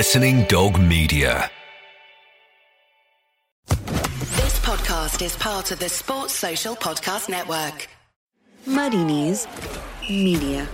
Listening Dog Media. This podcast is part of the Sports Social Podcast Network. Muddy Knees Media.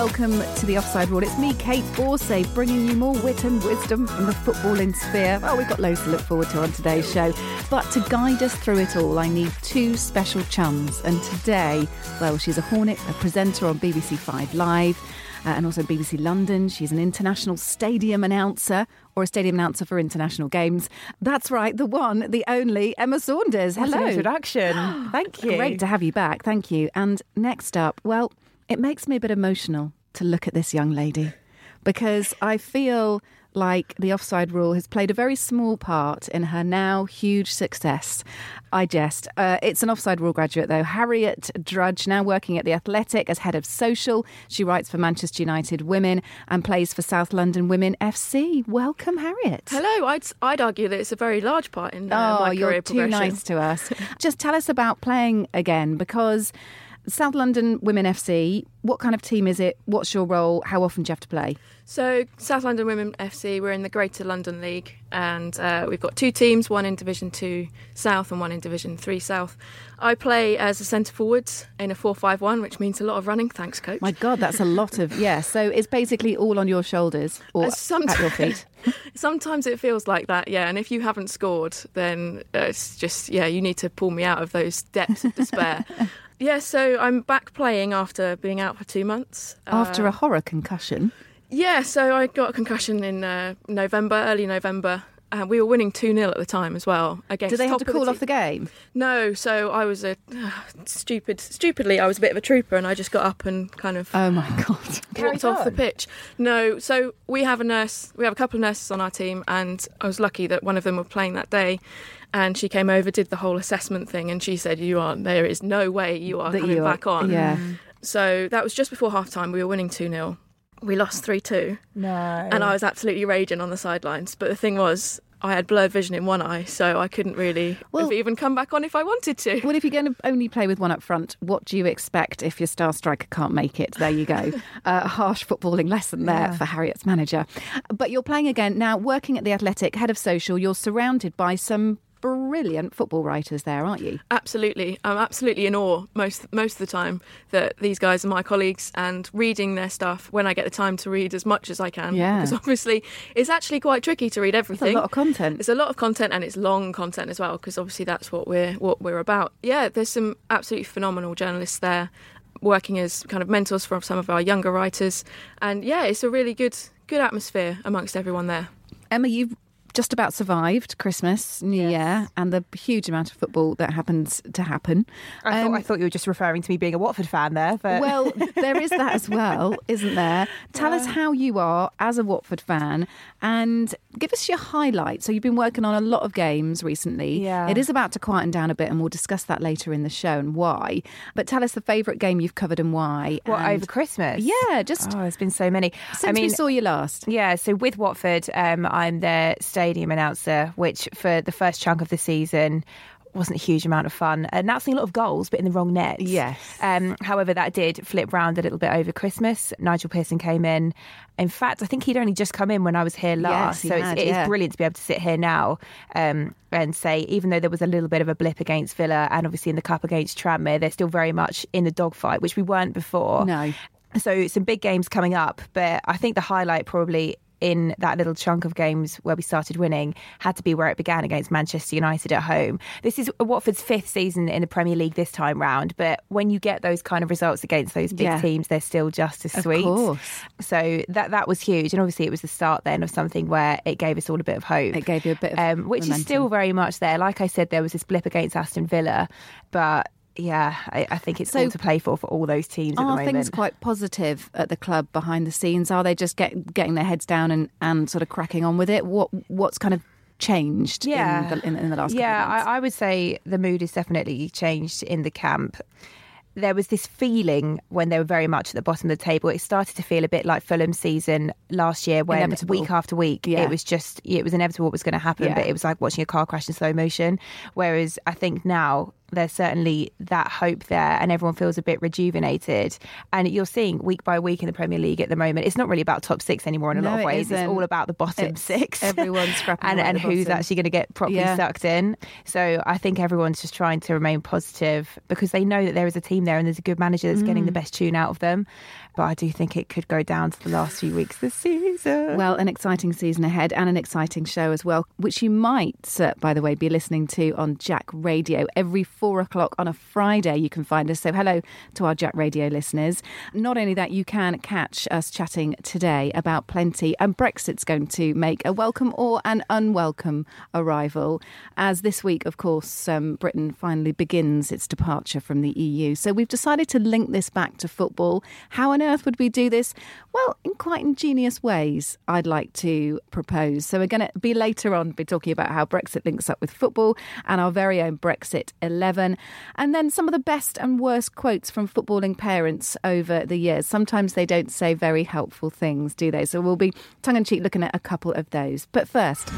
Welcome to the Offside Rule. It's me, Kait Borsay, bringing you more wit and wisdom from the footballing sphere. Well, we've got loads to look forward to on today's show. But to guide us through it all, I need two special chums. And today, well, she's a Hornet, a presenter on BBC Five Live. Uh, and also BBC London. She's an international stadium announcer or a stadium announcer for international games. That's right, the one, the only Emma Saunders. Hello. introduction. Thank you. Great to have you back. Thank you. And next up, well, it makes me a bit emotional to look at this young lady because I feel like the offside rule has played a very small part in her now huge success. I jest. Uh, it's an offside rule graduate, though. Harriet Drudge, now working at The Athletic as head of social. She writes for Manchester United Women and plays for South London Women FC. Welcome, Harriet. Hello, I'd I'd argue that it's a very large part in uh, Oh, my you're too nice to us. Just tell us about playing again because South London Women FC, what kind of team is it? What's your role? How often do you have to play? So South London Women FC, we're in the Greater London League, and uh, we've got two teams, one in Division Two South and one in Division Three South. I play as a centre forward in a four-five-one, which means a lot of running. Thanks, coach. My God, that's a lot of, yeah. So it's basically all on your shoulders or Uh, at your feet. Sometimes it feels like that, yeah. And if you haven't scored, then uh, it's just yeah, you need to pull me out of those depths of despair. yeah, so I'm back playing after being out for two months. After Uh, a horror concussion. Yeah, so I got a concussion in uh, November, early November. Uh, we were winning 2 0 at the time as well. Against Do they have to of call te- off the game? No, so I was a uh, stupid, stupidly, I was a bit of a trooper and I just got up and kind of Oh my God. walked off the pitch. No, so we have a nurse, we have a couple of nurses on our team, and I was lucky that one of them were playing that day. And she came over, did the whole assessment thing, and she said, "You are there is no way you are That coming you are- back on." Yeah. So that was just before half time. We were winning two 0 We lost three two. No. and I was absolutely raging on the sidelines. But the thing was, I had blurred vision in one eye, so I couldn't really Well- have even come back on if I wanted to. Well, if you're going to only play with one up front, what do you expect if your star striker can't make it? There you go. uh, a harsh footballing lesson there for Harriet's manager. But you're playing again now, working at the Athletic, head of social. You're surrounded by some brilliant football writers there, aren't you? Absolutely, I'm absolutely in awe most most of the time that these guys are my colleagues and reading their stuff when I get the time to read as much as I can. Yeah. because obviously it's actually quite tricky to read It's everything. a lot of content. It's a lot of content and it's long content as well because obviously that's what we're what we're about. Yeah, there's some absolutely phenomenal journalists there working as kind of mentors for some of our younger writers and yeah, it's a really good good atmosphere amongst everyone there. Emma, you've just about survived Christmas, New Year, and the huge amount of football that happens to happen. I, Um, thought, I thought you were just referring to me being a Watford fan there, but Well, there is that as well, isn't there? Tell us how you are as a Watford fan and give us your highlights. So, you've been working on a lot of games recently. Yeah. It is about to quieten down a bit, and we'll discuss that later in the show and why. But tell us the favourite game you've covered and why. what and- over Christmas? Yeah, just Oh, there's been so many. since I mean, we saw you last. Yeah, so with Watford, um, I'm their stadium announcer, which for the first chunk of the season wasn't a huge amount of fun. Announcing a lot of goals, but in the wrong net. Yes. Um, however, that did flip round a little bit over Christmas. Nigel Pearson came in. In fact, I think he'd only just come in when I was here last. he so had, it's, it is yeah. brilliant to be able to sit here now um, and say, even though there was a little bit of a blip against Villa and obviously in the cup against Tranmere, they're still very much in the dogfight, which we weren't before. No. So some big games coming up, but I think the highlight probably in that little chunk of games where we started winning had to be where it began against Manchester United at home. This is Watford's fifth season in the Premier League this time round, but when you get those kind of results against those big Yeah. teams, they're still just as Of sweet. course. So that that was huge, and obviously it was the start then of something where it gave us all a bit of hope. It gave you a bit of um, which momentum. is still very much there. Like I said, there was this blip against Aston Villa, but. Yeah, I, I think it's So- all to play for for all those teams at the moment. things quite positive at the club behind the scenes? Are they just get, getting their heads down and, and sort of cracking on with it? What what's kind of changed yeah. in, the, in, in the last yeah, couple of months? I, I would say the mood has definitely changed in the camp. There was this feeling when they were very much at the bottom of the table. It started to feel a bit like Fulham season last year, when Inevitable. week after week Yeah. it was just it was inevitable what was going to happen. Yeah. But it was like watching a car crash in slow motion. Whereas I think now there's certainly that hope there, and everyone feels a bit rejuvenated. And you're seeing week by week in the Premier League at the moment, it's not really about top six anymore in a No, lot of ways. It's all about the bottom It's six. everyone's scrapping and and who's bottom. actually going to get properly Yeah. sucked in. So I think everyone's just trying to remain positive because they know that there is a team there and there's a good manager that's getting Mm. the best tune out of them. But I do think it could go down to the last few weeks this season. Well, an exciting season ahead and an exciting show as well, which you might, uh, by the way, be listening to on Jack Radio every four o'clock on a Friday. You can find us. So, hello to our Jack Radio listeners. Not only that, you can catch us chatting today about plenty, and Brexit's going to make a welcome or an unwelcome arrival, as this week, of course, um, Britain finally begins its departure from the EU. So, we've decided to link this back to football. How on earth would we do this? Well, in quite ingenious ways, I'd like to propose. So, we're going to be later on be talking about how Brexit links up with football and our very own Brexit 11. And then some of the best and worst quotes from footballing parents over the years. Sometimes they don't say very helpful things, do they? So, we'll be tongue in cheek looking at a couple of those. But first,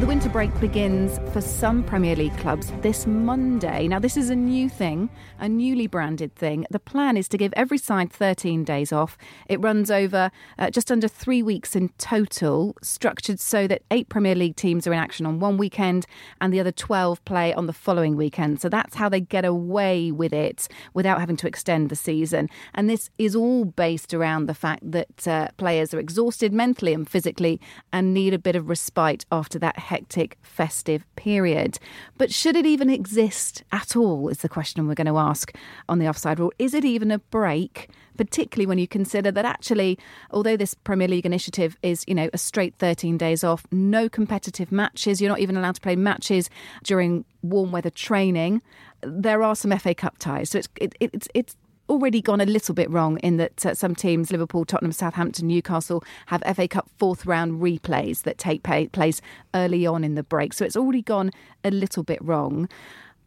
Well, the winter break begins for some Premier League clubs this Monday. Now, this is a new thing, a newly branded thing. The plan is to give every side 13 days off. It runs over uh, just under three weeks in total, structured so that eight Premier League teams are in action on one weekend and the other 12 play on the following weekend. So that's how they get away with it without having to extend the season. And this is all based around the fact that uh, players are exhausted mentally and physically and need a bit of respite after that hectic festive period. But should it even exist at all, is the question we're going to ask on the offside rule. Is it even a break? Particularly when you consider that actually, although this Premier League initiative is, you know, a straight 13 days off, no competitive matches, you're not even allowed to play matches during warm weather training. There are some FA Cup ties, so it's it, it's it's already gone a little bit wrong in that uh, some teams, Liverpool, Tottenham, Southampton, Newcastle, have FA Cup fourth round replays that take pa- place early on in the break. So it's already gone a little bit wrong.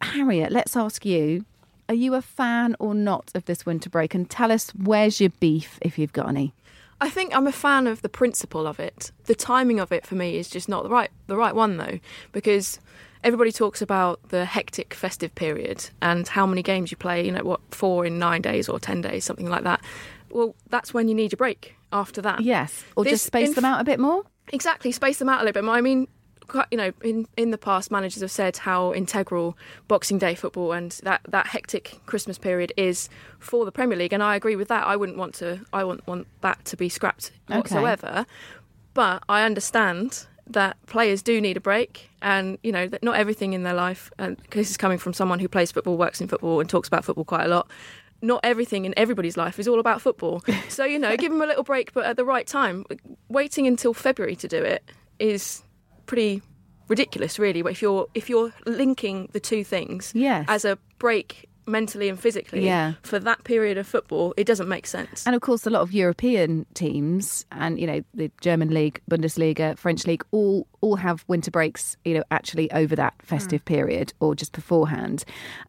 Harriet, let's ask you. Are you a fan or not of this winter break? And tell us where's your beef if you've got any. I think I'm a fan of the principle of it. The timing of it for me is just not the right the right one though, because everybody talks about the hectic festive period and how many games you play. You know what, four in nine days or ten days, something like that. Well, that's when you need your break. After that, Yes. Or This just space inf- them out a bit more? Exactly, space them out a little bit more. I mean, quite, you know, in in the past, managers have said how integral Boxing Day football and that, that hectic Christmas period is for the Premier League, and I agree with that. I wouldn't want to. I wouldn't want that to be scrapped Okay. whatsoever. But I understand that players do need a break, and you know that not everything in their life. and this is coming from someone who plays football, works in football, and talks about football quite a lot not everything in everybody's life is all about football. So, you know, give them a little break, but at the right time. Waiting until February to do it is pretty ridiculous, really. If you're if you're linking the two things Yes. as a break mentally and physically Yeah. for that period of football, it doesn't make sense. And of course, a lot of European teams, and you know, the German league, Bundesliga, French league, all all have winter breaks. You know, actually over that hmm. festive period or just beforehand.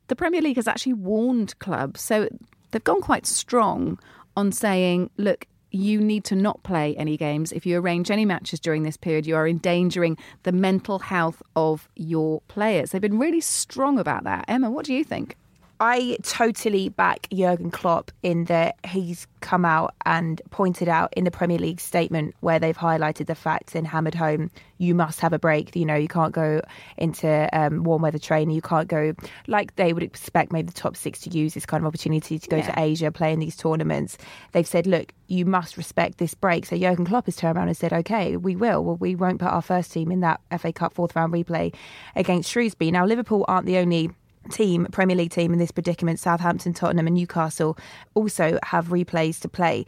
The Premier League has actually warned clubs, so they've gone quite strong on saying, look. You need to not play any games. If you arrange any matches during this period, you are endangering the mental health of your players. They've been really strong about that. Emma, what do you think? I totally back Jurgen Klopp in that he's come out and pointed out in the Premier League statement where they've highlighted the fact and hammered home you must have a break. You know, you can't go into um, warm weather training. You can't go like they would expect maybe the top six to use this kind of opportunity to go Yeah. to Asia, play in these tournaments. They've said, look, you must respect this break. So Jurgen Klopp has turned around and said, okay, we will. Well, we won't put our first team in that FA Cup fourth round replay against Shrewsbury. Now, Liverpool aren't the only team, Premier League team in this predicament. Southampton, Tottenham, and Newcastle also have replays to play.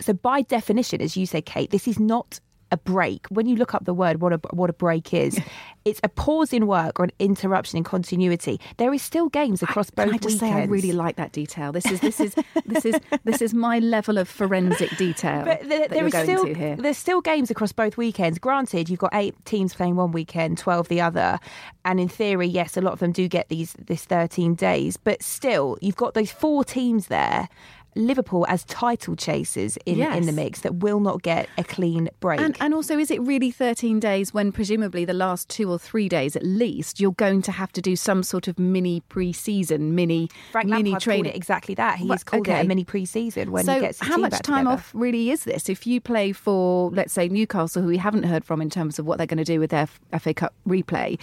So, by definition, as you say, Kate, this is not a break. When you look up the word, what a what a break is, it's a pause in work or an interruption in continuity. There is still games across both Can I just weekends. say I really like that detail. This is this is this is this is my level of forensic detail But there, that there you're is going still to here. there's still games across both weekends. Granted, you've got eight teams playing one weekend, twelve the other, and in theory, yes, a lot of them do get these this thirteen days. But still, you've got those four teams there. Liverpool as title chasers in, Yes. in the mix that will not get a clean break. And, and also, is it really 13 days when presumably the last two or three days at least you're going to have to do some sort of mini pre-season, mini Frank mini Lampard training? it exactly that. He's Well, called it a mini pre-season when so he gets the how much time together. off really is this? If you play for, let's say, Newcastle, who we haven't heard from in terms of what they're going to do with their FA Cup replay,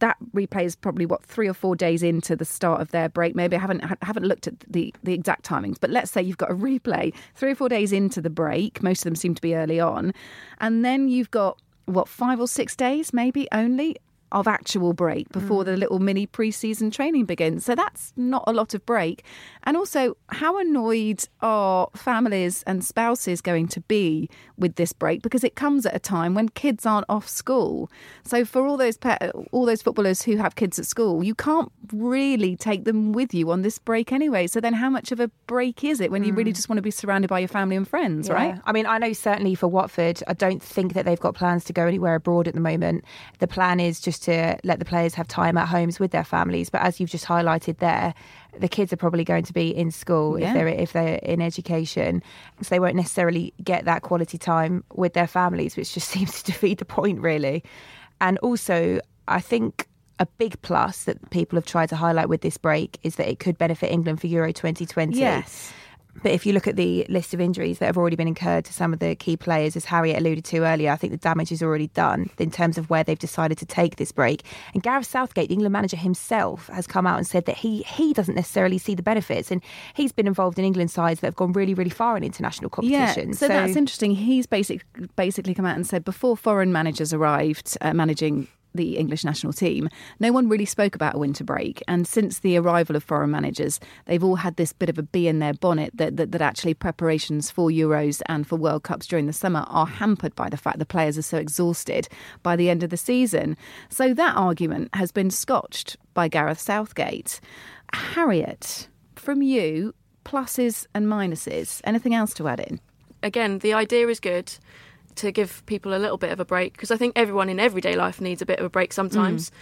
that replay is probably what three or four days into the start of their break. Maybe I haven't ha- haven't looked at the the exact timings, but let's say you've got a replay three or four days into the break. Most of them seem to be early on, and then you've got what five or six days maybe only of actual break mm. before the little mini pre-season training begins. So that's not a lot of break. And also, how annoyed are families and spouses going to be with this break because it comes at a time when kids aren't off school. So for all those pa- all those footballers who have kids at school, you can't really take them with you on this break anyway. So then how much of a break is it when you really mm. just want to be surrounded by your family and friends, Yeah. right? I mean, I know certainly for Watford, I don't think that they've got plans to go anywhere abroad at the moment. The plan is just to let the players have time at homes with their families. But as you've just highlighted there, the kids are probably going to be in school Yeah. if they're if they're in education, so they won't necessarily get that quality time with their families, which just seems to defeat the point, really. And also, I think. A big plus that people have tried to highlight with this break is that it could benefit England for Euro 2020. Yes. But if you look at the list of injuries that have already been incurred to some of the key players, as Harriet alluded to earlier, I think the damage is already done in terms of where they've decided to take this break. And Gareth Southgate, the England manager himself, has come out and said that he he doesn't necessarily see the benefits, and he's been involved in England sides that have gone really, really far in international competitions. Yeah, so, that's interesting. He's basic, basically come out and said before foreign managers arrived uh, managing the English national team, no one really spoke about a winter break. And since the arrival of foreign managers, they've all had this bit of a bee in their bonnet that, that, that actually preparations for Euros and for World Cups during the summer are hampered by the fact the players are so exhausted by the end of the season. So that argument has been scotched by Gareth Southgate. Harriet, from you, pluses and minuses. Anything else to add in? again, the idea is good to give people a little bit of a break because I think everyone in everyday life needs a bit of a break sometimes. Mm.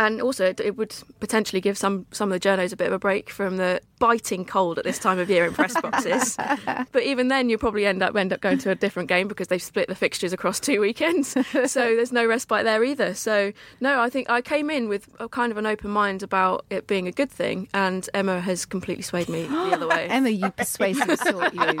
And also, it, it would potentially give some some of the journos a bit of a break from the biting cold at this time of year in press boxes. but even then, you probably end up end up going to a different game because they've split the fixtures across two weekends. so there's no respite there either. So no, I think I came in with a kind of an open mind about it being a good thing, and Emma has completely swayed me the other way. Emma, you persuasive sort, you.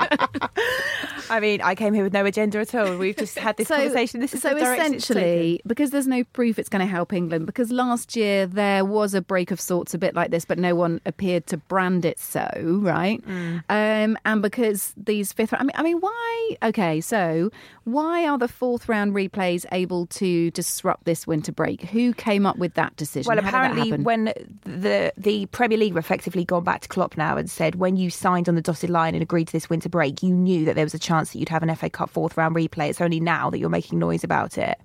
I mean, I came here with no agenda at all. We've just had this conversation. This is so the it's taken. essentially because there's no proof it's going to help England. Because last year there was a break of sorts, a bit like this, but no one appeared to brand it so, right? Mm. Um, and because these fifth, I mean, I mean, why? Okay, so why are the fourth round replays able to disrupt this winter break? Who came up with that decision? Well, How apparently, when the the Premier League effectively gone back to Klopp now and said, when you signed on the dotted line and agreed to this winter break, you knew that there was a chance that you'd have an FA Cup fourth round replay. It's only now that you're making noise about it.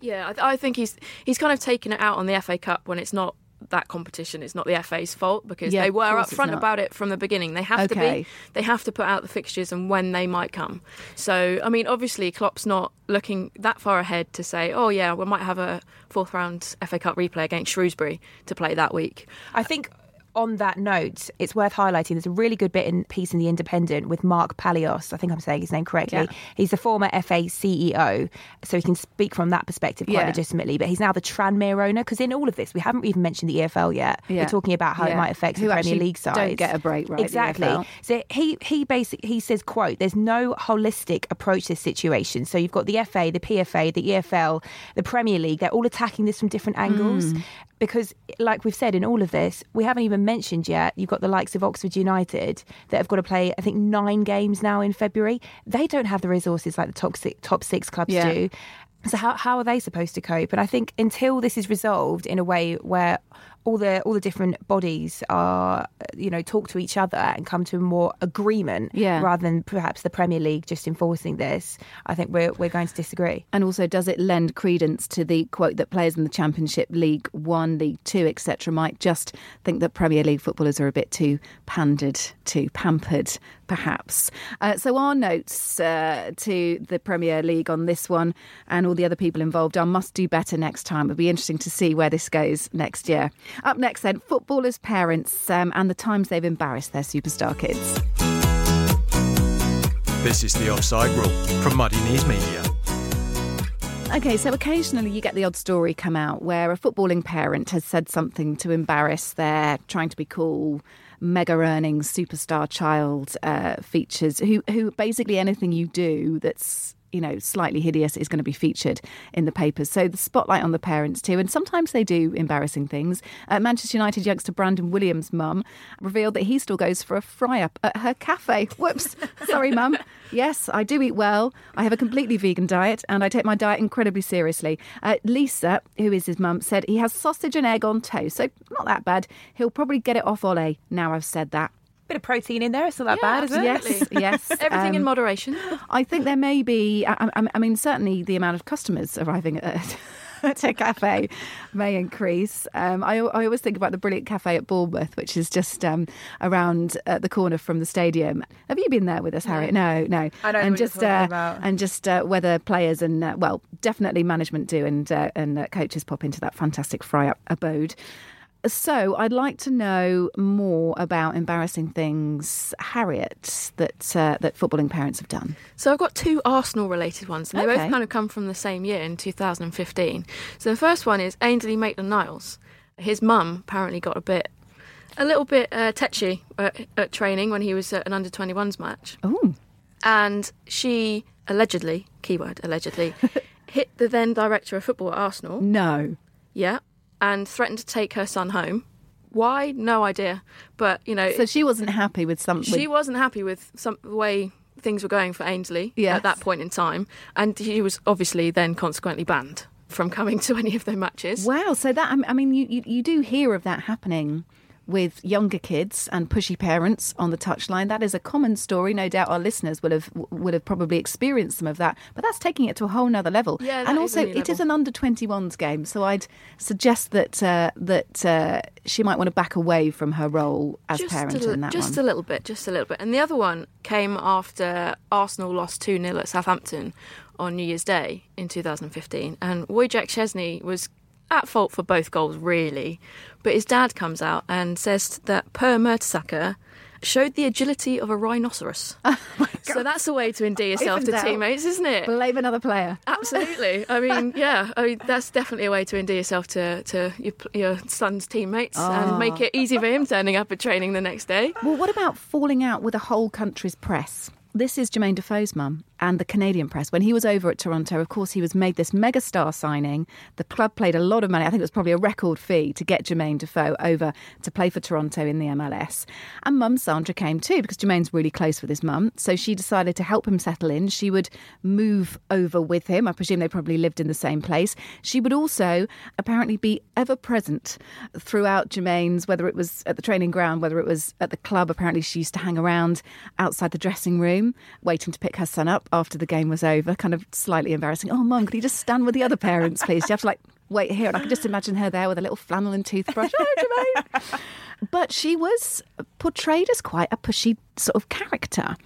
Yeah, I, th- I think he's he's kind of taken it out on the FA Cup when it's not that competition. It's not the FA's fault because Yeah, they were upfront about it from the beginning. They have to be. They have to put out the fixtures and when they might come. So, I mean, obviously, Klopp's not looking that far ahead to say, "Oh yeah, we might have a fourth round FA Cup replay against Shrewsbury to play that week." I think on that note, it's worth highlighting there's a really good bit in piece in The Independent with Mark Palios. I think I'm saying his name correctly. Yeah. He's the former FA CEO, so he can speak from that perspective quite Yeah. legitimately. But he's now the Tranmere owner because in all of this, we haven't even mentioned the EFL yet. Yeah. We're talking about how it might affect Who the Premier League side. don't get a break, right, Exactly. So he he basically he says, "quote There's no holistic approach to this situation. So you've got the FA, the PFA, the EFL, the Premier League. They're all attacking this from different angles." Hmm. Because, like we've said in all of this, we haven't even mentioned yet. You've got the likes of Oxford United that have got to play, I think, nine games now in February. They don't have the resources like the top six, top six clubs Yeah. do. So how how are they supposed to cope? And I think until this is resolved in a way where all the all the different bodies are you know talk to each other and come to a more agreement Yeah. rather than perhaps the Premier League just enforcing this, I think we're we're going to disagree. And also, does it lend credence to the quote that players in the Championship, League One, League Two, etc., might just think that Premier League footballers are a bit too pandered too pampered, perhaps? Uh, so, our notes uh, to the Premier League on this one and all the other people involved are must do better next time. It'll be interesting to see where this goes next year. Up next, then, footballers' parents um, and the times they've embarrassed their superstar kids. This is the Offside Rule from Muddy Knees Media. Okay, so occasionally you get the odd story come out where a footballing parent has said something to embarrass their trying to be cool, mega earning superstar child uh, features who who basically anything you do that's you know, slightly hideous is going to be featured in the papers. So the spotlight on the parents too, and sometimes they do embarrassing things. Uh, Manchester United youngster Brandon Williams' mum revealed that he still goes for a fry up at her cafe. Whoops, sorry, mum. Yes, I do eat well. I have a completely vegan diet, and I take my diet incredibly seriously. Uh, Lisa, who is his mum, said he has sausage and egg on toast, so not that bad. He'll probably get it off Ole. Now I've said that. Bit of protein in there. It's not that Yeah, bad, is it? Yes, yes. Everything in um, moderation. I think there may be. I, I, I mean, certainly the amount of customers arriving at. at a cafe may increase. Um, I, I always think about the brilliant cafe at Bournemouth, which is just um, around uh, the corner from the stadium. Have you been there with us, Harriet? No, no. I know and what you're just uh, about. and just uh, whether players and uh, well, definitely management do, and uh, and uh, coaches pop into that fantastic fry up abode. So, I'd like to know more about embarrassing things, Harriet, that uh, that footballing parents have done. So I've got two Arsenal related ones, and they Okay. both kind of come from the same year in 2015. So the first one is Ainsley Maitland Niles. His mum apparently got a bit, a little bit uh, tetchy at, at training when he was at an under 21s match, Oh, and she allegedly, keyword allegedly, hit the then director of football at Arsenal. no. Yeah, and threatened to take her son home. Why? No idea. But you know, So she wasn't happy with something. she wasn't happy with some the way things were going for Ainsley Yes. at that point in time, and he was obviously then consequently banned from coming to any of their matches. Wow. So that I mean, you, you you do hear of that happening with younger kids and pushy parents on the touchline. That is a common story. No doubt our listeners will have would have probably experienced some of that. But that's taking it to a whole nother level. Yeah, and also it is level. an under 21s game. So I'd suggest that uh, that uh, she might want to back away from her role as just parent a, in that one. just one. a little bit, just a little bit. And the other one came after Arsenal lost 2 0 at Southampton on New Year's Day in 2015. And Wojciech Szczesny was at fault for both goals, really. But his dad comes out and says that Per Mertesacker showed the agility of a rhinoceros. Oh so that's a way to endear yourself to teammates, isn't it? Blame another player. Absolutely. I mean, yeah. I mean, that's definitely a way to endear yourself to, to your, your son's teammates and ah. make it easy for him turning up at training the next day. Well, what about falling out with a whole country's press? This is Jermaine Defoe's mum and the Canadian press. When he was over at Toronto, of course, he was made this mega star signing. The club played a lot of money. I think it was probably a record fee to get Jermaine Defoe over to play for Toronto in the MLS. And mum Sandra came too because Jermaine's really close with his mum. So she decided to help him settle in. She would move over with him. I presume they probably lived in the same place. She would also apparently be ever present throughout Jermaine's, whether it was at the training ground, whether it was at the club. Apparently, she used to hang around outside the dressing room, waiting to pick her son up after the game was over. Kind of slightly embarrassing. Oh, mum, could you just stand with the other parents, please? You have to like wait here. And I can just imagine her there with a little flannel and toothbrush. Oh, Jermaine. But she was portrayed as quite a pushy sort of character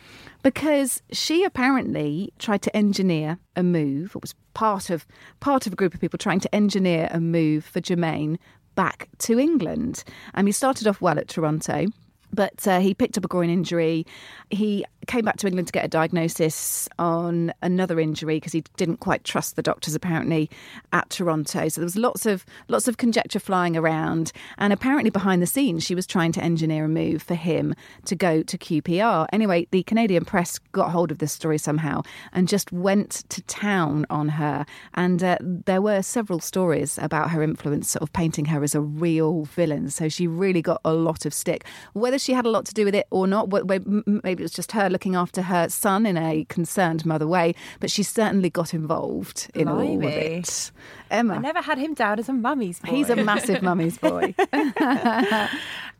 because she apparently tried to engineer a move. It was part of part of a group of people trying to engineer a move for Jermaine back to England. And he started off well at Toronto. But uh, he picked up a groin injury. He came back to England to get a diagnosis on another injury because he didn't quite trust the doctors apparently at Toronto. So there was lots of lots of conjecture flying around, and apparently behind the scenes she was trying to engineer a move for him to go to QPR. Anyway, the Canadian press got hold of this story somehow and just went to town on her. And uh, there were several stories about her influence, sort of painting her as a real villain. So she really got a lot of stick. Whether she had a lot to do with it or not, maybe it was just her looking after her son in a concerned mother way, but she certainly got involved in all of Blimey. it. Emma. I never had him down as a mummy's boy. He's a massive mummy's boy.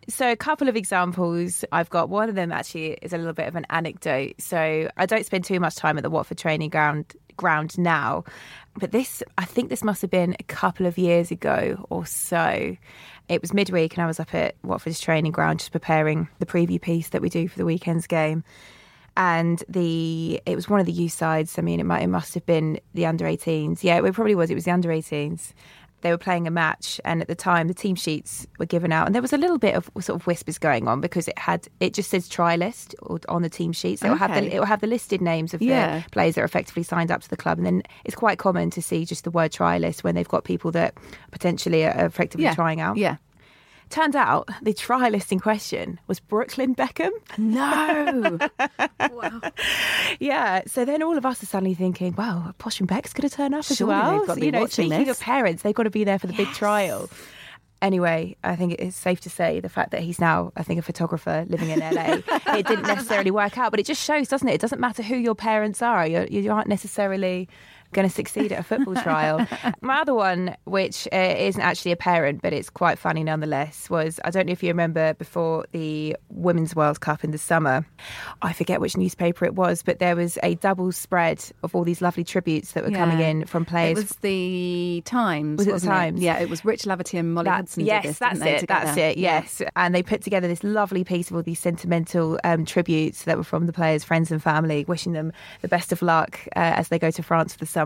So, a couple of examples I've got. One of them actually is a little bit of an anecdote. So, I don't spend too much time at the Watford training ground ground now, but this I think this must have been a couple of years ago or so. It was midweek, and I was up at Watford's training ground just preparing the preview piece that we do for the weekend's game. And the it was one of the youth sides. I mean, it might it must have been the under 18s. Yeah, it probably was. It was the under 18s. they were playing a match, and at the time the team sheets were given out, and there was a little bit of sort of whispers going on because it had it just says try list on the team sheet, So it will have the it will have the listed names of Yeah. the players that are effectively signed up to the club, and then it's quite common to see just the word try list when they've got people that potentially are effectively Yeah. trying out. Yeah. Turns out the try list in question was Brooklyn Beckham. No. wow. Yeah, so then all of us are suddenly thinking, wow, Posh and Beck's going to turn up as well. got to So, be you know, watching speaking this. of parents, they've got to be there for the big trial. Anyway, I think it's safe to say the fact that he's now, I think, a photographer living in LA, it didn't necessarily work out. But it just shows, doesn't it? It doesn't matter who your parents are. You're, you aren't necessarily going to succeed at a football trial. My other one, which uh, isn't actually a parent, but it's quite funny nonetheless, was I don't know if you remember before the Women's World Cup in the summer. I forget which newspaper it was, but there was a double spread of all these lovely tributes that were coming in from players. It was the Times. Was it the Times? Yeah, it was Rich Laverty and Molly That- Hudson. yes, this, that's it. That's it. Yes, and they put together this lovely piece of all these sentimental um, tributes that were from the players' friends and family, wishing them the best of luck uh, as they go to France for the summer.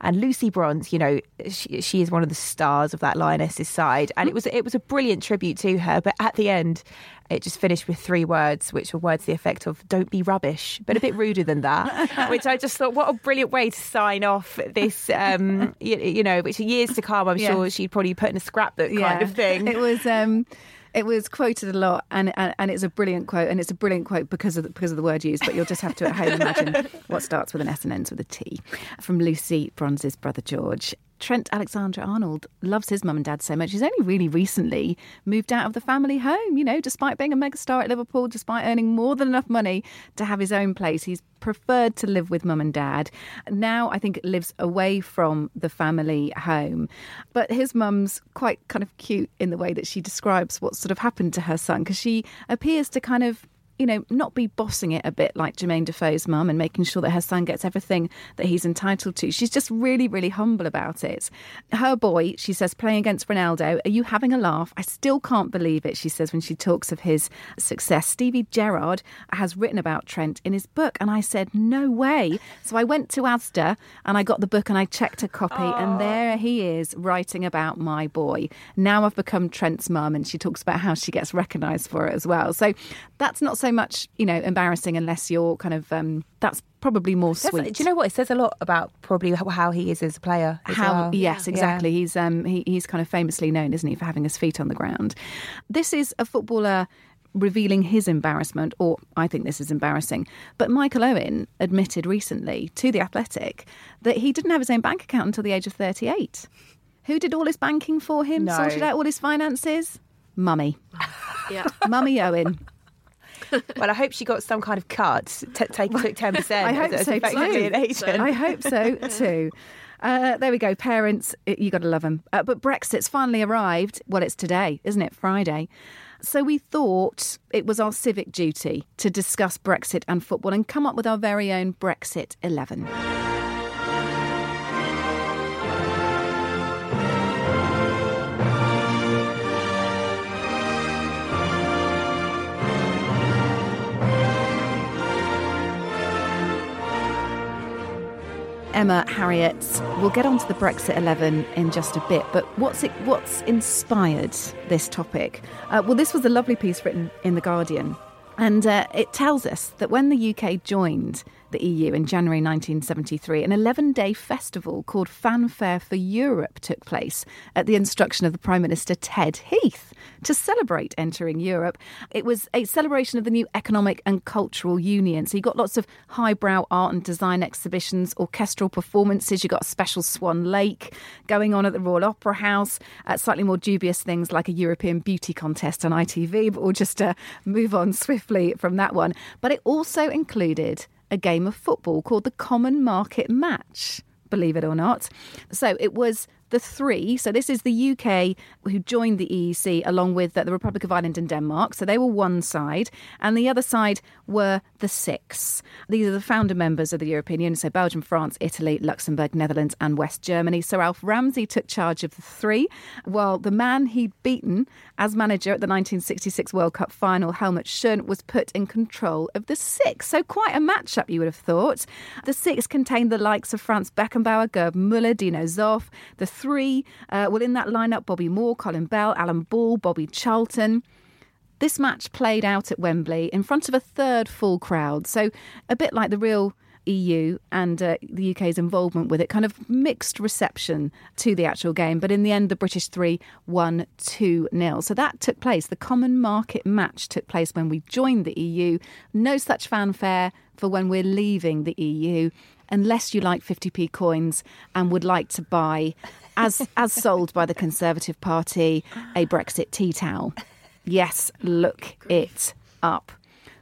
And Lucy Bronze, you know, she, she is one of the stars of that Lionesses side, and it was it was a brilliant tribute to her. But at the end. It just finished with three words, which were words to the effect of "Don't be rubbish," but a bit ruder than that. which I just thought, what a brilliant way to sign off this, um, you, you know, which years to come, I'm Yeah. sure she'd probably put in a scrapbook kind of thing. It was. Um, it was quoted a lot, and, and and it's a brilliant quote, and it's a brilliant quote because of the, because of the word used. But you'll just have to at home imagine what starts with an S and ends with a T. From Lucy Bronze's brother George. Trent Alexander Arnold loves his mum and dad so much. He's only really recently moved out of the family home, you know, despite being a megastar at Liverpool, despite earning more than enough money to have his own place. He's preferred to live with mum and dad. Now I think lives away from the family home. But his mum's quite kind of cute in the way that she describes what sort of happened to her son because she appears to kind of you know, not be bossing it a bit like Jermaine Defoe's mum and making sure that her son gets everything that he's entitled to. She's just really, really humble about it. Her boy, she says, playing against Ronaldo, are you having a laugh? I still can't believe it, she says when she talks of his success. Stevie Gerrard has written about Trent in his book, and I said, no way. So I went to Asda and I got the book and I checked a copy, and there he is writing about my boy. Now I've become Trent's mum, and she talks about how she gets recognised for it as well. So that's not so much, you know, embarrassing unless you're kind of, um, that's probably more That's- sweet. Do you know what? It says a lot about probably how, how he is as a player. as How? well. Yes, Yeah. exactly. He's um he, he's kind of famously known, isn't he, for having his feet on the ground. This is a footballer revealing his embarrassment, or I think this is embarrassing. But Michael Owen admitted recently to the Athletic that he didn't have his own bank account until the age of thirty-eight. Who did all his banking for him? No. Sorted out all his finances? Mummy, Yeah. Mummy Owen. Well, I hope she got some kind of cut. T- take took ten percent. I hope so too. I hope so too. Uh, there we go, parents. You got to love them. Uh, but Brexit's finally arrived. Well, it's today, isn't it? Friday. So we thought it was our civic duty to discuss Brexit and football and come up with our very own Brexit 11. Emma Harriet. We'll get on to the Brexit 11 in just a bit, but what's it, what's inspired this topic? Uh, well, this was a lovely piece written in The Guardian, and uh, it tells us that when the UK joined the EU in January 1973, an 11 day festival called Fanfare for Europe took place at the instruction of the Prime Minister Ted Heath to celebrate entering Europe. It was a celebration of the new economic and cultural union. So you got lots of highbrow art and design exhibitions, orchestral performances. You got a special Swan Lake going on at the Royal Opera House. Uh, slightly more dubious things like a European beauty contest on ITV, but we'll just uh, move on swiftly from that one. But it also included a game of football called the Common Market Match, believe it or not. So it was the three. So this is the UK who joined the EEC along with uh, the Republic of Ireland and Denmark. So they were one side, and the other side were the six. These are the founder members of the European Union. So Belgium, France, Italy, Luxembourg, Netherlands, and West Germany. Sir Alf Ramsey took charge of the three, while the man he'd beaten as manager at the 1966 World Cup final, Helmut Schön, was put in control of the six. So quite a matchup, you would have thought. The six contained the likes of Franz Beckenbauer, Gerd Müller, Dino Zoff, the three. Uh, well, in that lineup, Bobby Moore, Colin Bell, Alan Ball, Bobby Charlton. This match played out at Wembley in front of a third full crowd. So, a bit like the real EU and uh, the UK's involvement with it, kind of mixed reception to the actual game. But in the end, the British three won 2 0. So that took place. The common market match took place when we joined the EU. No such fanfare for when we're leaving the EU, unless you like 50p coins and would like to buy, as, as sold by the Conservative Party, a Brexit tea towel. Yes, look it up.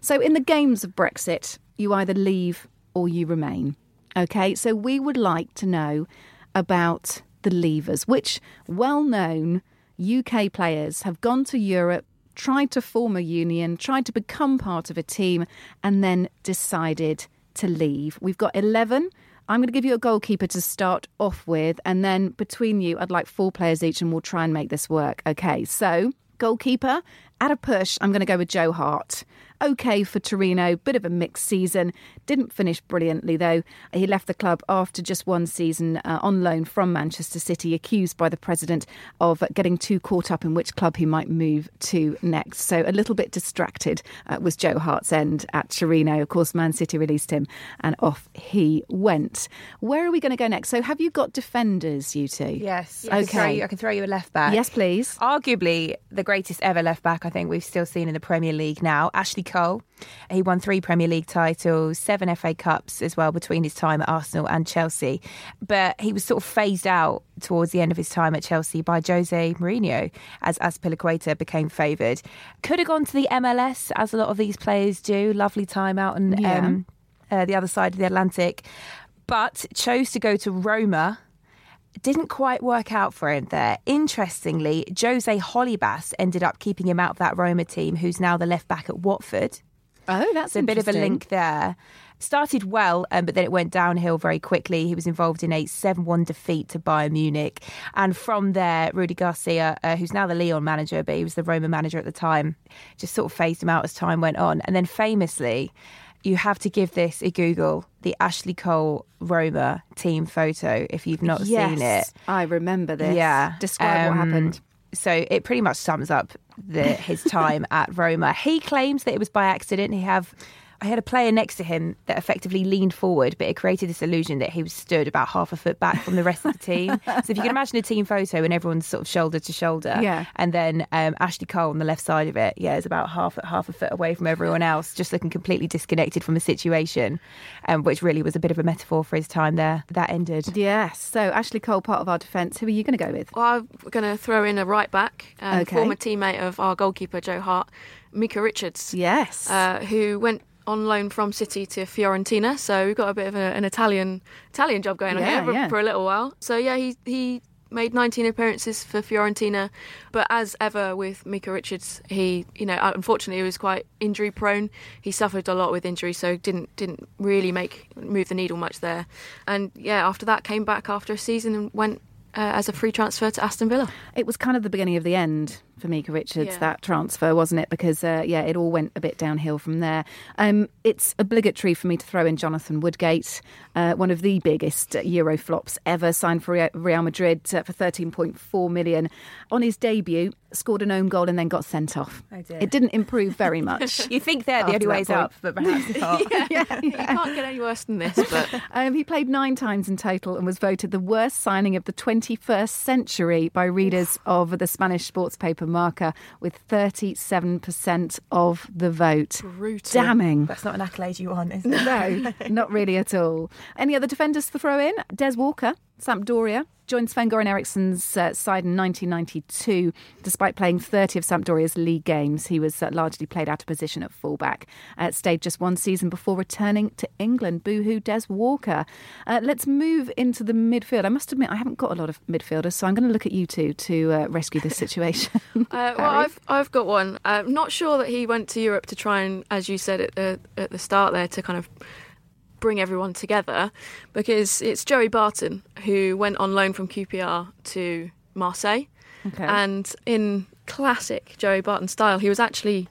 So, in the games of Brexit, you either leave or you remain. Okay, so we would like to know about the leavers, which well known UK players have gone to Europe, tried to form a union, tried to become part of a team, and then decided to leave. We've got 11. I'm going to give you a goalkeeper to start off with, and then between you, I'd like four players each, and we'll try and make this work. Okay, so goalkeeper, at a push, I'm going to go with Joe Hart. Okay for Torino, bit of a mixed season. Didn't finish brilliantly though. He left the club after just one season uh, on loan from Manchester City, accused by the president of getting too caught up in which club he might move to next. So a little bit distracted uh, was Joe Hart's end at Torino. Of course, Man City released him and off he went. Where are we going to go next? So have you got defenders, you two? Yes. I can Okay. you, I can throw you a left back. Yes, please. Arguably the greatest ever left back, I think we've still seen in the Premier League now. Ashley Cole. He won three Premier League titles, seven FA Cups as well between his time at Arsenal and Chelsea. But he was sort of phased out towards the end of his time at Chelsea by Jose Mourinho as Azpilicueta became favoured. Could have gone to the MLS, as a lot of these players do. Lovely time out on Yeah. um, uh, the other side of the Atlantic. But chose to go to Roma didn't quite work out for him there. Interestingly, Jose Holebas ended up keeping him out of that Roma team, who's now the left back at Watford. Oh, that's So a bit of a link there. Started well, um, but then it went downhill very quickly. He was involved in a 7 1 defeat to Bayern Munich. And from there, Rudi Garcia, uh, who's now the Lyon manager, but he was the Roma manager at the time, just sort of phased him out as time went on. And then famously, you have to give this a Google the Ashley Cole Roma team photo if you've not yes, seen it. I remember this. Yeah. Describe what Um, happened. So it pretty much sums up the, his time at Roma. He claims that it was by accident. He have. I had a player next to him that effectively leaned forward, but it created this illusion that he was stood about half a foot back from the rest of the team. so if you can imagine a team photo and everyone's sort of shoulder to shoulder, Yeah. and then um, Ashley Cole on the left side of it, yeah, is about half half a foot away from everyone else, just looking completely disconnected from the situation, um, which really was a bit of a metaphor for his time there. That ended. Yes. So Ashley Cole, part of our defence. Who are you going to go with? Well, I'm going to throw in a right back, um, Okay. former teammate of our goalkeeper Joe Hart, Micah Richards, Yes. uh, who went on loan from City to Fiorentina. So we've got a bit of a, an Italian Italian job going Yeah, on here for, yeah. for a little while. So yeah, he he made 19 appearances for Fiorentina, but as ever with Micah Richards, he you know unfortunately he was quite injury prone. He suffered a lot with injury, so didn't didn't really make move the needle much there. And yeah, after that came back after a season and went. Uh, as a free transfer to Aston Villa. It was kind of the beginning of the end for Micah Richards, Yeah. that transfer, wasn't it? Because, uh, yeah, it all went a bit downhill from there. Um, it's obligatory for me to throw in Jonathan Woodgate, uh, one of the biggest Euro flops ever, signed for Real- Real Madrid uh, for 13.4 million. On his debut, scored an own goal and then got sent off. Oh, dear. It didn't improve very much. You think they're the only that ways point. up, but perhaps not. You can't get any worse than this, but Um, he played nine times in total and was voted the worst signing of the 21st century by readers of the Spanish sports paper Marca with 37% of the vote. brutal. Damning. That's not an accolade you want, is it? No, not really at all. Any other defenders to throw in? Des Walker, Sampdoria. Joined Sven Goran Eriksson's uh, side in 1992. Despite playing 30 of Sampdoria's league games, he was uh, largely played out of position at fullback. Uh, stayed just one season before returning to England. Boohoo, Des Walker. Uh, let's move into the midfield. I must admit, I haven't got a lot of midfielders, so I'm going to look at you two to uh, rescue this situation. Uh, well, I've I've got one. I'm not sure that he went to Europe to try and, as you said at the at the start there, to kind of bring everyone together, because it's Joey Barton who went on loan from QPR to Marseille, Okay. and in classic Joey Barton style, he was actually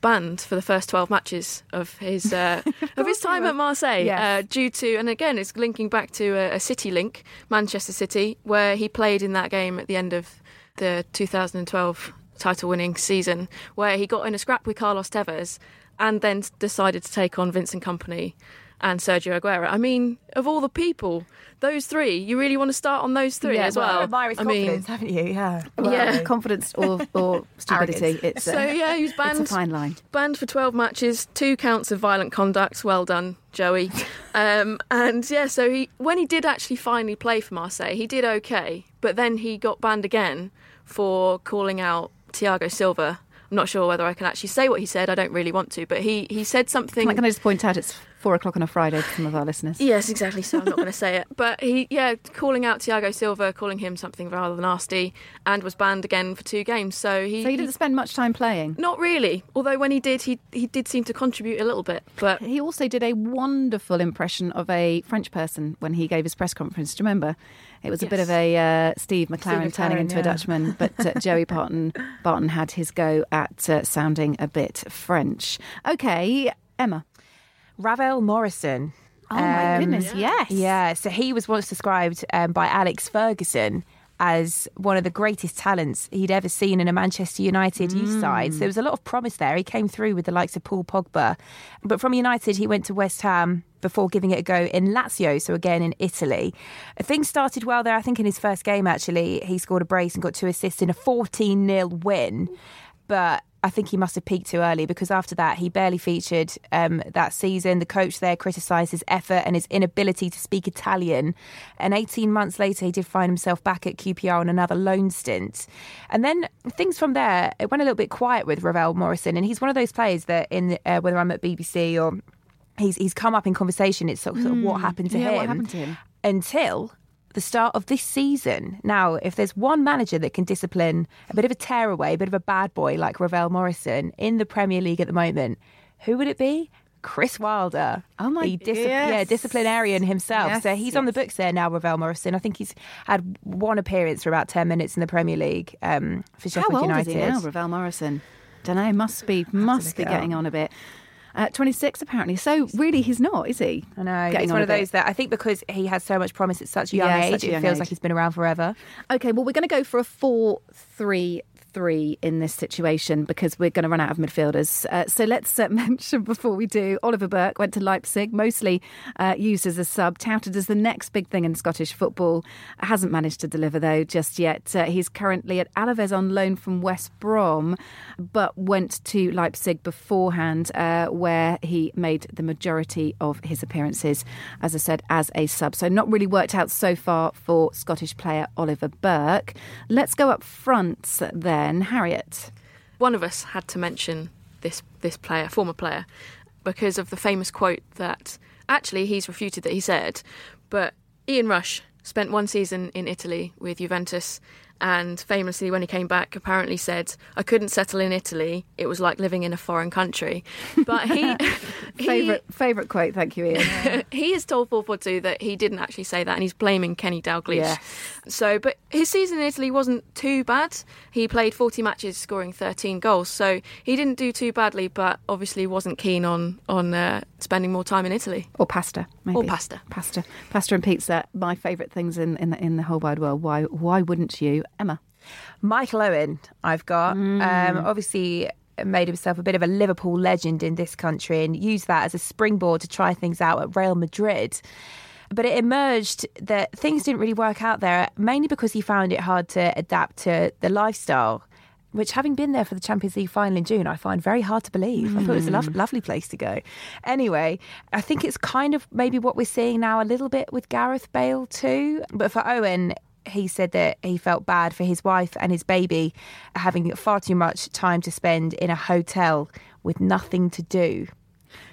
banned for the first 12 matches of his uh, of his time at Marseille Yes. uh, due to and again it's linking back to a, a City link, Manchester City, where he played in that game at the end of the 2012 title-winning season, where he got in a scrap with Carlos Tevez and then decided to take on Vincent Kompany and Sergio Aguero. I mean, of all the people, those three, you really want to start on those three yeah, as well. Admire his I mean, haven't you? Yeah. Well, Yeah. confidence or, or stupidity. It's so a, yeah, he was it's a banned fine line. banned for 12 matches, two counts of violent conduct. Well done, Joey. um, and yeah, so he when he did actually finally play for Marseille, he did okay, but then he got banned again for calling out Thiago Silva. I'm not sure whether I can actually say what he said. I don't really want to, but he he said something. Can I, can I just point out it's four o'clock on a Friday for some of our listeners? Yes, exactly. So I'm not going to say it. But he, yeah, calling out Thiago Silva, calling him something rather nasty, and was banned again for two games. So he, So you didn't spend much time playing. not really. Although when he did, he he did seem to contribute a little bit. But He also did a wonderful impression of a French person when he gave his press conference. Do you remember? It was a bit of a uh, Steve McClaren turning McClaren, into a. Dutchman, but uh, Joey Barton Barton had his go at uh, sounding a bit French. Okay, Emma. Ravel Morrison. Oh my Um, goodness, yes. Yeah, so he was once described um, by Alex Ferguson as one of the greatest talents he'd ever seen in a Manchester United youth side. So there was a lot of promise there. He came through with the likes of Paul Pogba. But from United, he went to West Ham before giving it a go in Lazio, so again in Italy. Things started well there. I think in his first game, actually, he scored a brace and got two assists in a 14 0 win. But I think he must have peaked too early because after that, he barely featured um, that season. The coach there criticised his effort and his inability to speak Italian. And 18 months later, he did find himself back at QPR on another loan stint. And then things from there, it went a little bit quiet with Ravel Morrison. And he's one of those players that, in uh, whether I'm at BBC or he's he's come up in conversation, it's sort of, sort of what happened to Mm. Yeah, him what happened to him? until the start of this season. Now, if there's one manager that can discipline a bit of a tearaway, a bit of a bad boy like Ravel Morrison in the Premier League at the moment, who would it be? Chris Wilder. Oh my- the yes. yeah, disciplinarian himself. Yes, so he's on the books there now, Ravel Morrison. I think he's had one appearance for about ten minutes in the Premier League um, for How Sheffield old United. is he now, Ravel Morrison? Don't know. Must be must be getting up. on a bit. Uh, 26 apparently. So really, he's not, is he? I know. Getting it's on one of those that I think because he has so much promise at such a young Yeah, age, a it feels age. like he's been around forever. Okay, well, we're going to go for a 4 3 3 in this situation because we're going to run out of midfielders. Uh, so let's uh, mention before we do Oliver Burke went to Leipzig, mostly uh, used as a sub, touted as the next big thing in Scottish football. Hasn't managed to deliver, though, just yet. Uh, he's currently at Alaves on loan from West Brom, but went to Leipzig beforehand, uh, where he made the majority of his appearances, as I said, as a sub. So not really worked out so far for Scottish player Oliver Burke. Let's go up front then, Harriet. one of us had to mention this this player, former player, because of the famous quote that actually he's refuted that he said, but Ian Rush spent one season in Italy with Juventus and famously when he came back apparently said I couldn't settle in Italy it was like living in a foreign country but he he, Favorite favorite quote, thank you, Ian. he has told 442 that he didn't actually say that and he's blaming Kenny Dalglish. Yes. So, but his season in Italy wasn't too bad. He played 40 matches, scoring 13 goals. So he didn't do too badly, but obviously wasn't keen on on uh, spending more time in Italy. Or pasta, maybe. Or pasta. Pasta. Pasta and pizza, my favourite things in, in, the, in the whole wide world. Why, why wouldn't you? Emma. Michael Owen, I've got. Um, obviously, made himself a bit of a Liverpool legend in this country and used that as a springboard to try things out at Real Madrid. But it emerged that things didn't really work out there, mainly because he found it hard to adapt to the lifestyle. Which, having been there for the Champions League final in June, I find very hard to believe. I thought it was a lov- lovely place to go. Anyway, I think it's kind of maybe what we're seeing now a little bit with Gareth Bale too. But for Owen, he said that he felt bad for his wife and his baby having far too much time to spend in a hotel with nothing to do.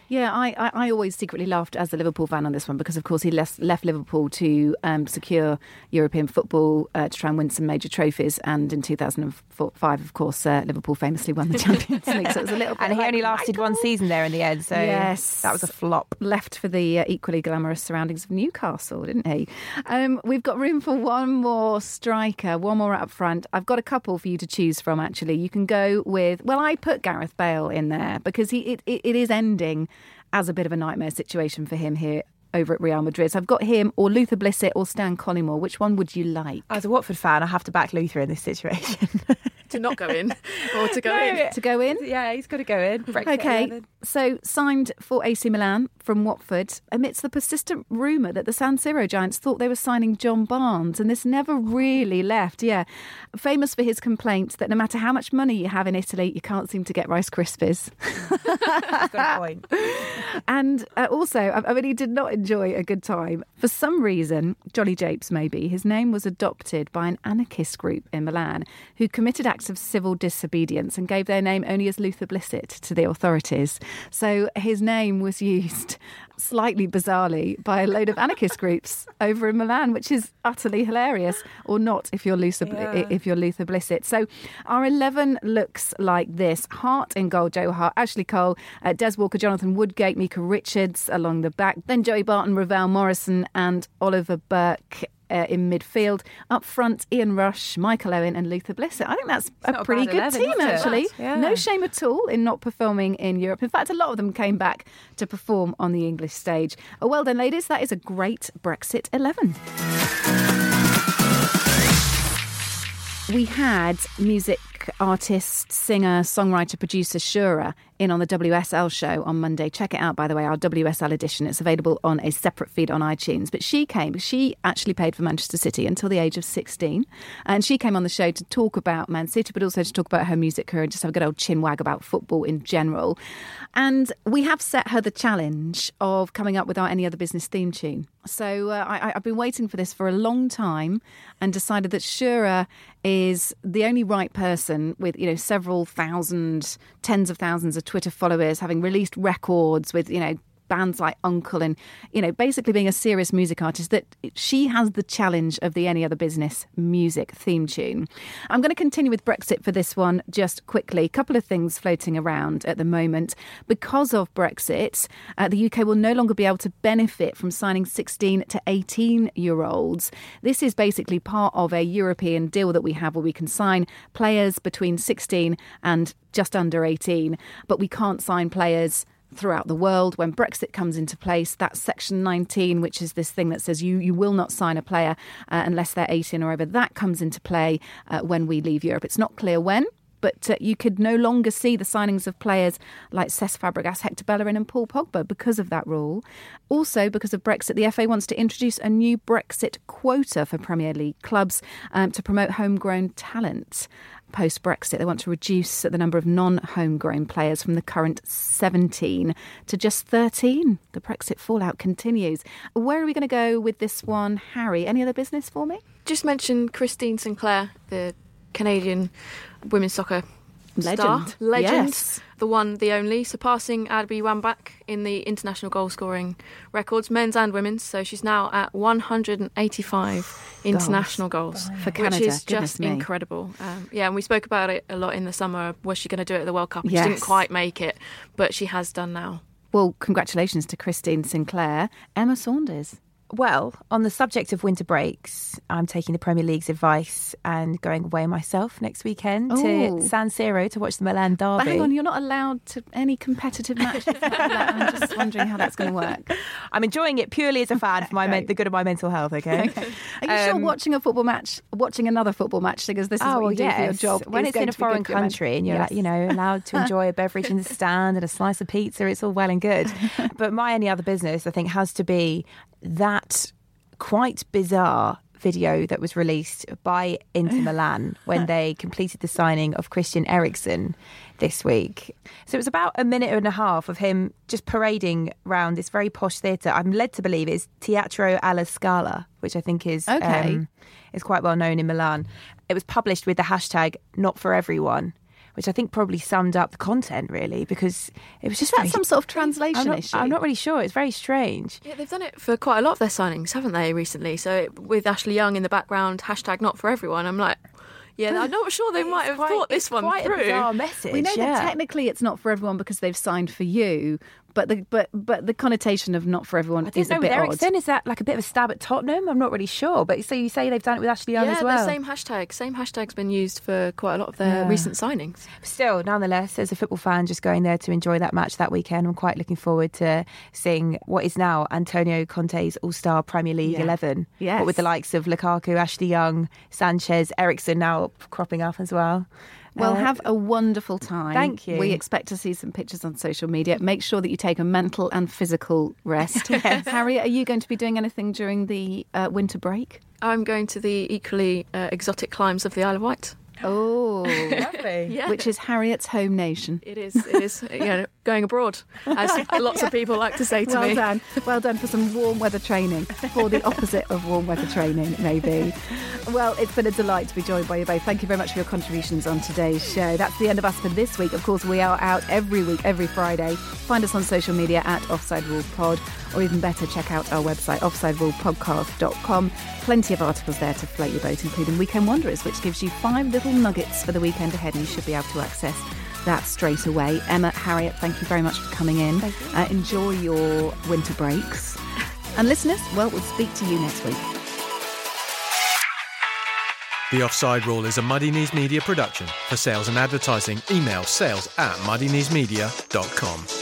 Yeah, I, I, I always secretly laughed as a Liverpool fan on this one because, of course, he left, left Liverpool to um, secure European football uh, to try and win some major trophies. And in 2005, of course, uh, Liverpool famously won the Champions League. So it was a little bit And he like, only lasted one season there in the end, so Yes. that was a flop. Left for the uh, equally glamorous surroundings of Newcastle, didn't he? Um, we've got room for one more striker, one more up front. I've got a couple for you to choose from, actually. You can go with, well, I put Gareth Bale in there because he it, it, it is ending as a bit of a nightmare situation for him here over at Real Madrid. So I've got him or Luther Blissett or Stan Collymore. Which one would you like? As a Watford fan, I have to back Luther in this situation. to not go in or to go in. To go in? yeah, he's got to go in. Brexit Okay, 11. so signed for AC Milan from Watford amidst the persistent rumour that the San Siro Giants thought they were signing John Barnes, and this never really left. Yeah, famous for his complaint that no matter how much money you have in Italy, you can't seem to get Rice Krispies. He's got a point. And uh, also, I mean, he did not enjoy a good time. For some reason, Jolly Japes maybe, his name was adopted by an anarchist group in Milan who committed acts of civil disobedience and gave their name only as Luther Blissett to the authorities. So his name was used slightly bizarrely by a load of anarchist groups over in Milan, which is utterly hilarious, or not if you're Luther, Yeah. if you're Luther Blissett. So our 11 looks like this. Hart in goal, Joe Hart, Ashley Cole, uh, Des Walker, Jonathan Woodgate, Micah Richards along the back, then Joey Barton, Ravel Morrison and Oliver Burke. Uh, in midfield, up front, Ian Rush, Michael Owen, and Luther Blissett. I think that's a pretty good 11, team, actually. Yeah. No shame at all in not performing in Europe. In fact, a lot of them came back to perform on the English stage. Oh, well done, ladies. That is a great Brexit 11. We had music artist, singer, songwriter, producer Shura in on the WSL show on Monday. Check it out, by the way, our WSL edition. It's available on a separate feed on iTunes. But she came, she actually played for Manchester City until the age of 16. And she came on the show to talk about Man City, but also to talk about her music career and just have a good old chin wag about football in general. And we have set her the challenge of coming up with our Any Other Business theme tune. So uh, I, I've been waiting for this for a long time and decided that Shura is the only right person with you know several thousand, tens of thousands of Twitter followers, having released records with you know bands like Uncle and you know basically being a serious music artist that she has the challenge of the any other business music theme tune. I'm going to continue with Brexit for this one just quickly. A couple of things floating around at the moment because of Brexit. Uh, the UK will no longer be able to benefit from signing 16 to 18 year olds. This is basically part of a European deal that we have where we can sign players between 16 and just under 18, but we can't sign players throughout the world. When Brexit comes into place, that's Section 19, which is this thing that says you, you will not sign a player uh, unless they're 18 or over, that comes into play uh, when we leave Europe. It's not clear when. But uh, you could no longer see the signings of players like Cesc Fabregas, Hector Bellerin, and Paul Pogba because of that rule. Also, because of Brexit, the FA wants to introduce a new Brexit quota for Premier League clubs um, to promote homegrown talent post Brexit. They want to reduce the number of non homegrown players from the current 17 to just 13. The Brexit fallout continues. Where are we going to go with this one, Harry? Any other business for me? Just mention Christine Sinclair, the Canadian women's soccer star, Legend. legend, Yes. the one, the only, surpassing Abby Wambach in the international goal scoring records, men's and women's. So she's now at 185 international goals, For Canada, which is just me. incredible. Um, yeah, and we spoke about it a lot in the summer. Was she going to do it at the World Cup? Yes. She didn't quite make it, but she has done now. Well, congratulations to Christine Sinclair. Emma Saunders. Well, on the subject of winter breaks, I'm taking the Premier League's advice and going away myself next weekend Ooh. to San Siro to watch the Milan Derby. But hang on, you're not allowed to any competitive matches. I'm just wondering how that's going to work. I'm enjoying it purely as a fan for my men- the good of my mental health. Okay. Are you sure Um, watching a football match, watching another football match, because this is Oh what you do for your job, When it's in a to be good foreign for your men- country and you're Yes. like, you know allowed to enjoy a beverage in the stand and a slice of pizza, it's all well and good. but my only other business, I think, has to be that quite bizarre video that was released by Inter Milan when they completed the signing of Christian Eriksen this week. So it was about a minute and a half of him just parading around this very posh theatre. I'm led to believe it's Teatro alla Scala, which I think is Okay. um, is quite well known in Milan. It was published with the hashtag not for everyone, which I think probably summed up the content really because it was just that very- some sort of translation I'm not, issue? I'm not really sure. It's very strange. Yeah, they've done it for quite a lot of their signings, haven't they, recently? So it, with Ashley Young in the background, hashtag not for everyone. I'm like, yeah, I'm not sure they might have Quite- thought this it's one quite through. A bizarre message. We know yeah. that technically it's not for everyone because they've signed for you, but the but but the connotation of not for everyone I don't is a bit with odd. Is that like a bit of a stab at Tottenham? I'm not really sure. But so you say they've done it with Ashley Young yeah, as well. the same hashtag. Same hashtag's been used for quite a lot of their Yeah. recent signings. Still, nonetheless, as a football fan, just going there to enjoy that match that weekend, I'm quite looking forward to seeing what is now Antonio Conte's All Star Premier League Yeah. 11. Yes. What with the likes of Lukaku, Ashley Young, Sanchez, Eriksen now cropping up as well. Well, Uh, have a wonderful time. Thank you. We expect to see some pictures on social media. Make sure that you take a mental and physical rest. Harriet, are you going to be doing anything during the uh, winter break? I'm going to the equally uh, exotic climes of the Isle of Wight. Oh, lovely. Yeah. which is Harriet's home nation. It is. It is. You know, going abroad, as lots of people like to say to Well me. done. Well done for some warm weather training, for the opposite of warm weather training, maybe. Well, it's been a delight to be joined by you both. Thank you very much for your contributions on today's show. That's the end of us for this week. Of course, we are out every week, every Friday. Find us on social media at Offside Rule Pod, or even better, check out our website, offsiderulepodcast.com. Plenty of articles there to float your boat, including Weekend Wanderers, which gives you five little nuggets for the weekend ahead, and you should be able to access that straight away. Emma, Harriet, thank you very much for coming in. Uh, enjoy your winter breaks. And listeners, well, we'll speak to you next week. The Offside Rule is a Muddy Knees Media production. For sales and advertising, email sales at muddykneesmedia.com.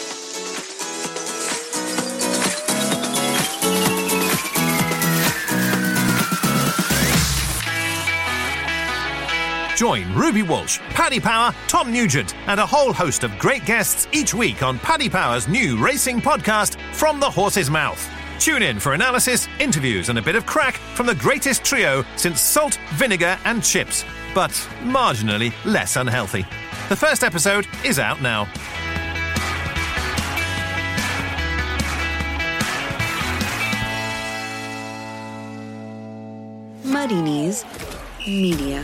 Join Ruby Walsh, Paddy Power, Tom Nugent, and a whole host of great guests each week on Paddy Power's new racing podcast, From the Horse's Mouth. Tune in for analysis, interviews, and a bit of crack from the greatest trio since salt, vinegar, and chips, but marginally less unhealthy. The first episode is out now. Muddy Knees Media.